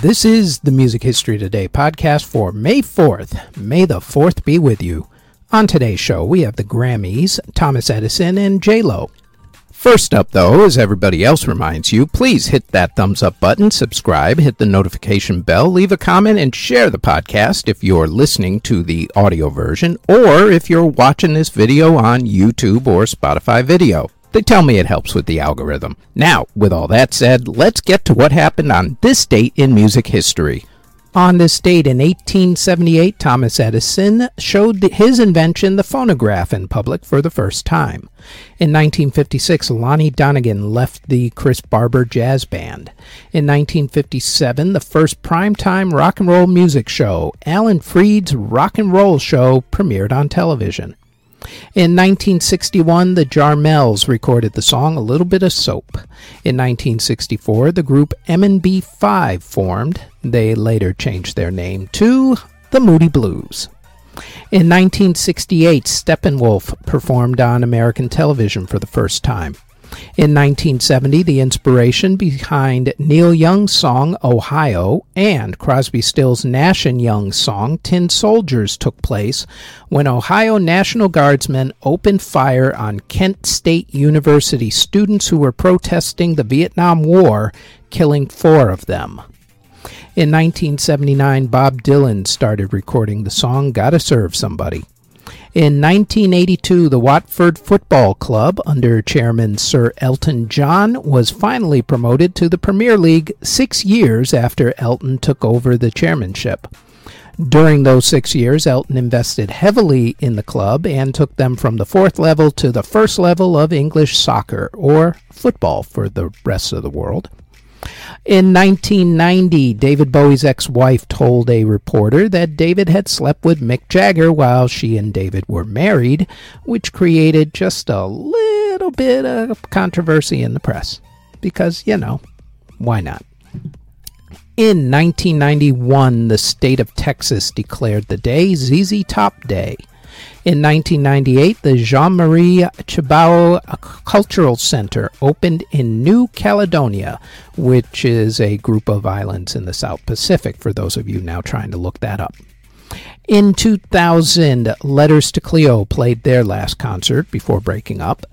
This is the Music History Today podcast for May 4th. May the 4th be with you. On today's show, we have the Grammys, Thomas Edison, and J-Lo. First up, though, as everybody else reminds you, please hit that thumbs up button, subscribe, hit the notification bell, leave a comment, and share the podcast if you're listening to the audio version or if you're watching this video on YouTube or Spotify video. They tell me it helps with the algorithm. Now, with all that said, let's get to what happened on this date in music history. On this date in 1878, Thomas Edison showed his invention, the phonograph, in public for the first time. In 1956, Lonnie Donegan left the Chris Barber Jazz Band. In 1957, the first primetime rock and roll music show, Alan Freed's Rock and Roll Show, premiered on television. In 1961, the Jarmels recorded the song A Little Bit of Soap. In 1964, the group M&B 5 formed. They later changed their name to the Moody Blues. In 1968, Steppenwolf performed on American television for the first time. In 1970, the inspiration behind Neil Young's song Ohio and Crosby, Stills, Nash and Young's song Tin Soldiers took place when Ohio National Guardsmen opened fire on Kent State University students who were protesting the Vietnam War, killing four of them. In 1979, Bob Dylan started recording the song Gotta Serve Somebody. In 1982, the Watford Football Club, under chairman Sir Elton John, was finally promoted to the Premier League six years after Elton took over the chairmanship. During those six years, Elton invested heavily in the club and took them from the fourth level to the first level of English soccer, or football for the rest of the world. In 1990, David Bowie's ex wife told a reporter that David had slept with Mick Jagger while she and David were married, which created just a little bit of controversy in the press. Because, you know, why not? In 1991, the state of Texas declared the day ZZ Top Day. In 1998, the Jean Marie Tjibaou Cultural Center opened in New Caledonia, which is a group of islands in the South Pacific, for those of you now trying to look that up. In 2000, Letters to Cleo played their last concert before breaking up.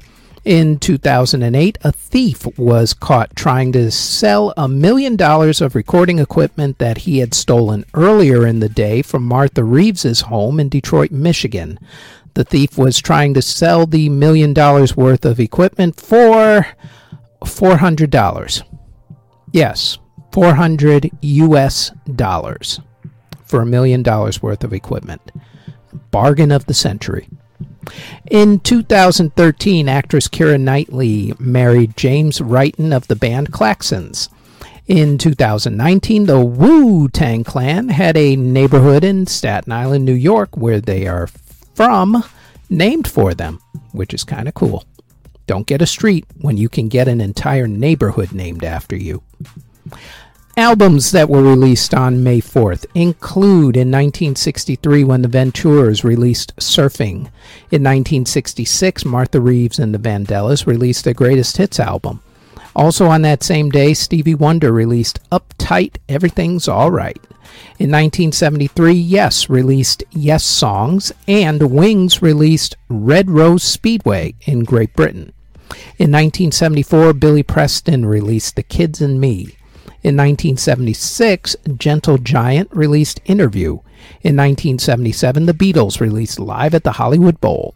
In 2008, a thief was caught trying to sell a million dollars of recording equipment that he had stolen earlier in the day from Martha Reeves's home in Detroit, Michigan. The thief was trying to sell the million dollars worth of equipment for $400. Yes, 400 US dollars for a million dollars worth of equipment. Bargain of the century. In 2013, actress Keira Knightley married James Righton of the band Klaxons. In 2019, the Wu Tang Clan had a neighborhood in Staten Island, New York, where they are from, named for them, which is kind of cool. Don't get a street when you can get an entire neighborhood named after you. Albums that were released on May 4th include in 1963 when the Ventures released Surfing. In 1966, Martha Reeves and the Vandellas released their greatest hits album. Also on that same day, Stevie Wonder released Uptight Everything's Alright. In 1973, Yes released Yessongs, and Wings released Red Rose Speedway in Great Britain. In 1974, Billy Preston released The Kids and Me. In 1976, Gentle Giant released Interview. In 1977, the Beatles released Live at the Hollywood Bowl.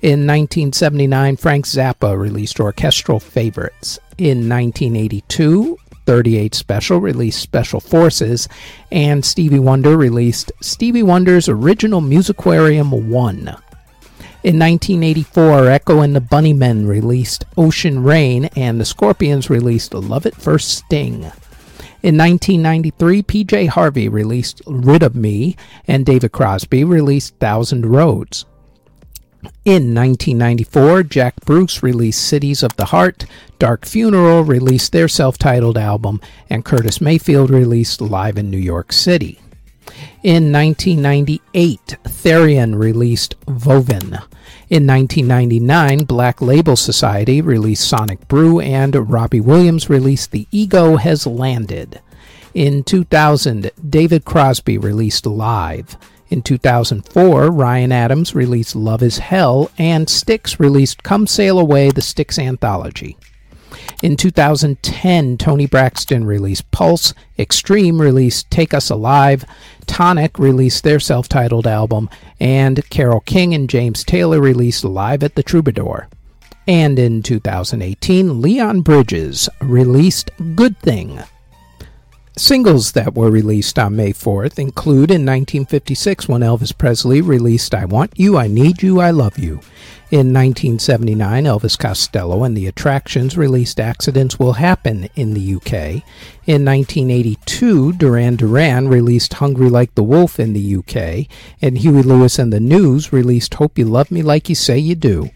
In 1979, Frank Zappa released Orchestral Favorites. In 1982, 38 Special released Special Forces, and Stevie Wonder released Stevie Wonder's Original Musiquarium 1. In 1984, Echo and the Bunnymen released Ocean Rain, and the Scorpions released Love at First Sting. In 1993, PJ Harvey released Rid of Me, and David Crosby released Thousand Roads. In 1994, Jack Bruce released Cities of the Heart, Dark Funeral released their self titled album, and Curtis Mayfield released Live in New York City. In 1998, Therion released Vovin. In 1999, Black Label Society released Sonic Brew, and Robbie Williams released The Ego Has Landed. In 2000, David Crosby released Live. In 2004, Ryan Adams released Love is Hell, and Styx released Come Sail Away, the Styx Anthology. In 2010, Toni Braxton released Pulse, Extreme released Take Us Alive, Tonic released their self titled album, and Carole King and James Taylor released Live at the Troubadour. And in 2018, Leon Bridges released Good Thing. Singles that were released on May 4th include in 1956 when Elvis Presley released I Want You, I Need You, I Love You. In 1979, Elvis Costello and the Attractions released Accidents Will Happen in the UK. In 1982, Duran Duran released Hungry Like the Wolf in the UK, and Huey Lewis and the News released Hope You Love Me Like You Say You Do.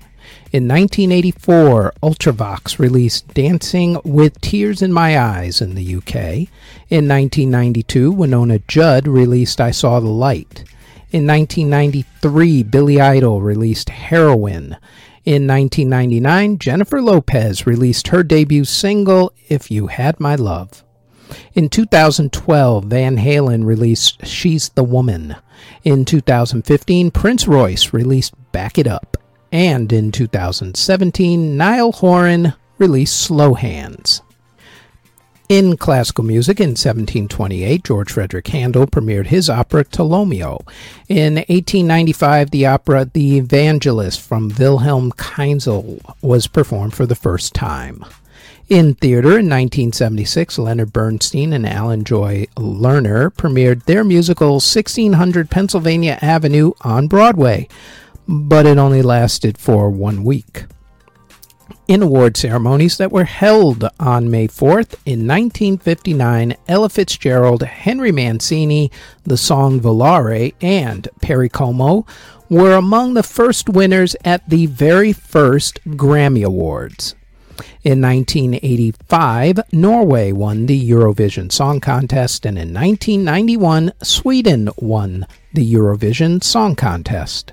In 1984, Ultravox released Dancing with Tears in My Eyes in the UK. In 1992, Wynonna Judd released I Saw the Light. In 1993, Billy Idol released Heroin. In 1999, Jennifer Lopez released her debut single, If You Had My Love. In 2012, Van Halen released She's the Woman. In 2015, Prince Royce released Back It Up. And in 2017, Niall Horan released Slow Hands. In classical music, in 1728, George Frederick Handel premiered his opera Tolomeo. In 1895, the opera The Evangelist from Wilhelm Kienzl was performed for the first time. In theater in 1976, Leonard Bernstein and Alan Jay Lerner premiered their musical 1600 Pennsylvania Avenue on Broadway but it only lasted for one week. In award ceremonies that were held on May 4th, in 1959, Ella Fitzgerald, Henry Mancini, the song Volare, and Perry Como were among the first winners at the very first Grammy Awards. In 1985, Norway won the Eurovision Song Contest, and in 1991, Sweden won the Eurovision Song Contest.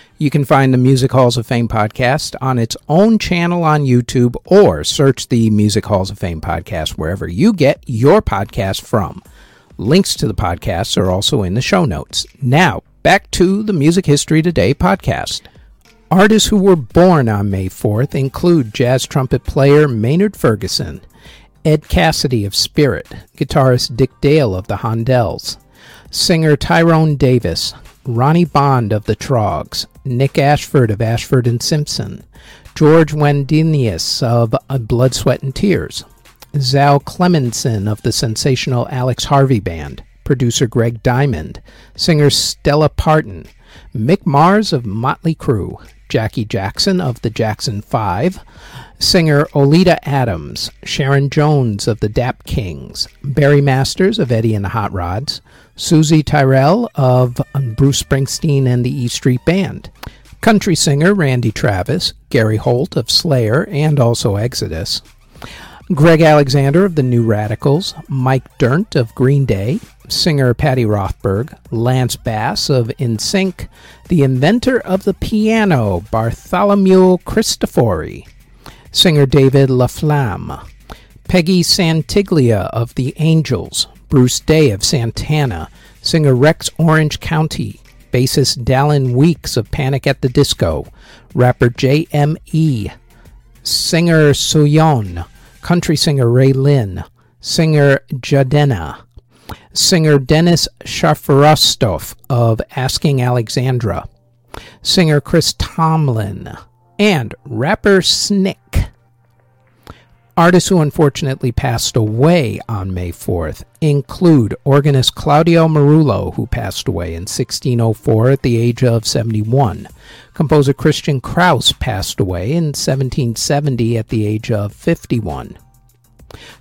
You can find the Music Halls of Fame podcast on its own channel on YouTube or search the Music Halls of Fame podcast wherever you get your podcast from. Links to the podcasts are also in the show notes. Now, back to the Music History Today podcast. Artists who were born on May 4th include jazz trumpet player Maynard Ferguson, Ed Cassidy of Spirit, guitarist Dick Dale of the Hondells, singer Tyrone Davis, Ronnie Bond of the Troggs, Nick Ashford of Ashford and Simpson, George Wadenius of Blood, Sweat, and Tears, Zal Cleminson of the sensational Alex Harvey Band, producer Greg Diamond, singer Stella Parton, Mick Mars of Motley Crue, Jackie Jackson of the Jackson Five, singer Oleta Adams, Sharon Jones of the Dap Kings, Barry Masters of Eddie and the Hot Rods, Soozie Tyrell of Bruce Springsteen and the E Street Band, country singer Randy Travis, Gary Holt of Slayer and also Exodus, Greg Alexander of the New Radicals, Mike Dirnt of Green Day, singer Patty Rothberg, Lance Bass of NSYNC, the inventor of the piano Bartholomew Cristofori, singer David LaFlamme, Peggy Santiglia of the Angels, Bruce Day of Santana, singer Rex Orange County, bassist Dallon Weeks of Panic at the Disco, rapper JME, singer Soyon, country singer Ray Lynn, singer Jadena, singer Dennis Shaforostov of Asking Alexandria, singer Chris Tomlin, and rapper Snick. Artists who unfortunately passed away on May 4th include organist Claudio Merulo, who passed away in 1604 at the age of 71. Composer Christian Krauss passed away in 1770 at the age of 51.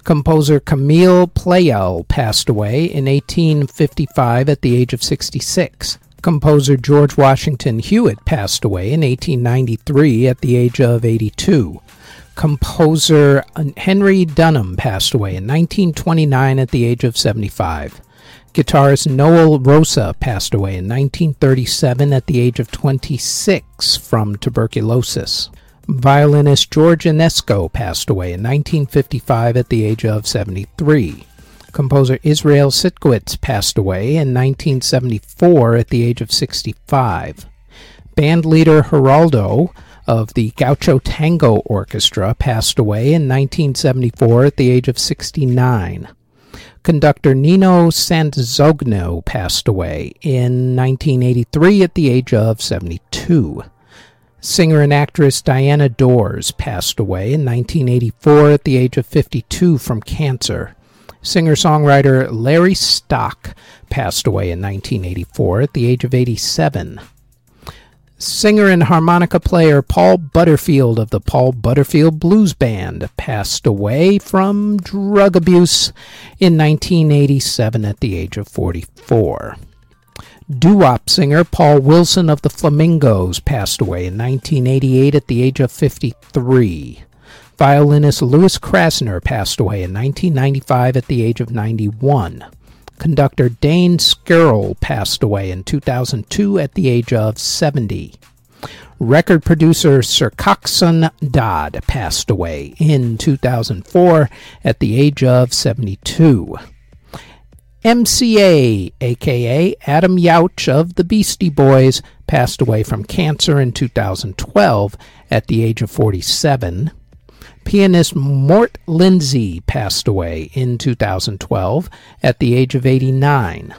Composer Camille Pleyel passed away in 1855 at the age of 66. Composer George Washington Hewitt passed away in 1893 at the age of 82. Composer uh, Henry Dunham passed away in 1929 at the age of 75. Guitarist Noel Rosa passed away in 1937 at the age of 26 from tuberculosis. Violinist George Enesco passed away in 1955 at the age of 73. Composer Israel Citkowitz passed away in 1974 at the age of 65. Band leader Geraldo of the Gaucho Tango Orchestra passed away in 1974 at the age of 69. Conductor Nino Sanzogno passed away in 1983 at the age of 72. Singer and actress Diana Dors passed away in 1984 at the age of 52 from cancer. Singer songwriter Larry Stock passed away in 1984 at the age of 87. Singer and harmonica player Paul Butterfield of the Paul Butterfield Blues Band passed away from drug abuse in 1987 at the age of 44. Doo-wop singer Paul Wilson of the Flamingos passed away in 1988 at the age of 53. Violinist Louis Krasner passed away in 1995 at the age of 91. Conductor Dane Skirl passed away in 2002 at the age of 70. Record producer Sir Coxsone Dodd passed away in 2004 at the age of 72. MCA, aka Adam Yauch of the Beastie Boys, passed away from cancer in 2012 at the age of 47. Pianist Mort Lindsey passed away in 2012 at the age of 89.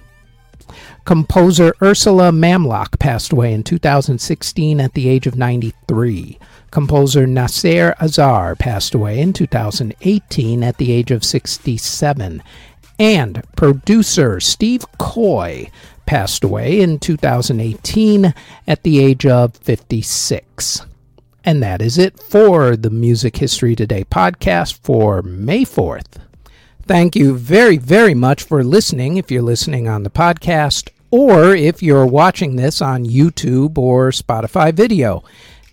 Composer Ursula Mamlok passed away in 2016 at the age of 93. Composer Nasser Azar passed away in 2018 at the age of 67. And producer Steve Coy passed away in 2018 at the age of 56. And that is it for the Music History Today podcast for May 4th. Thank you very, very much for listening if you're listening on the podcast or if you're watching this on YouTube or Spotify video.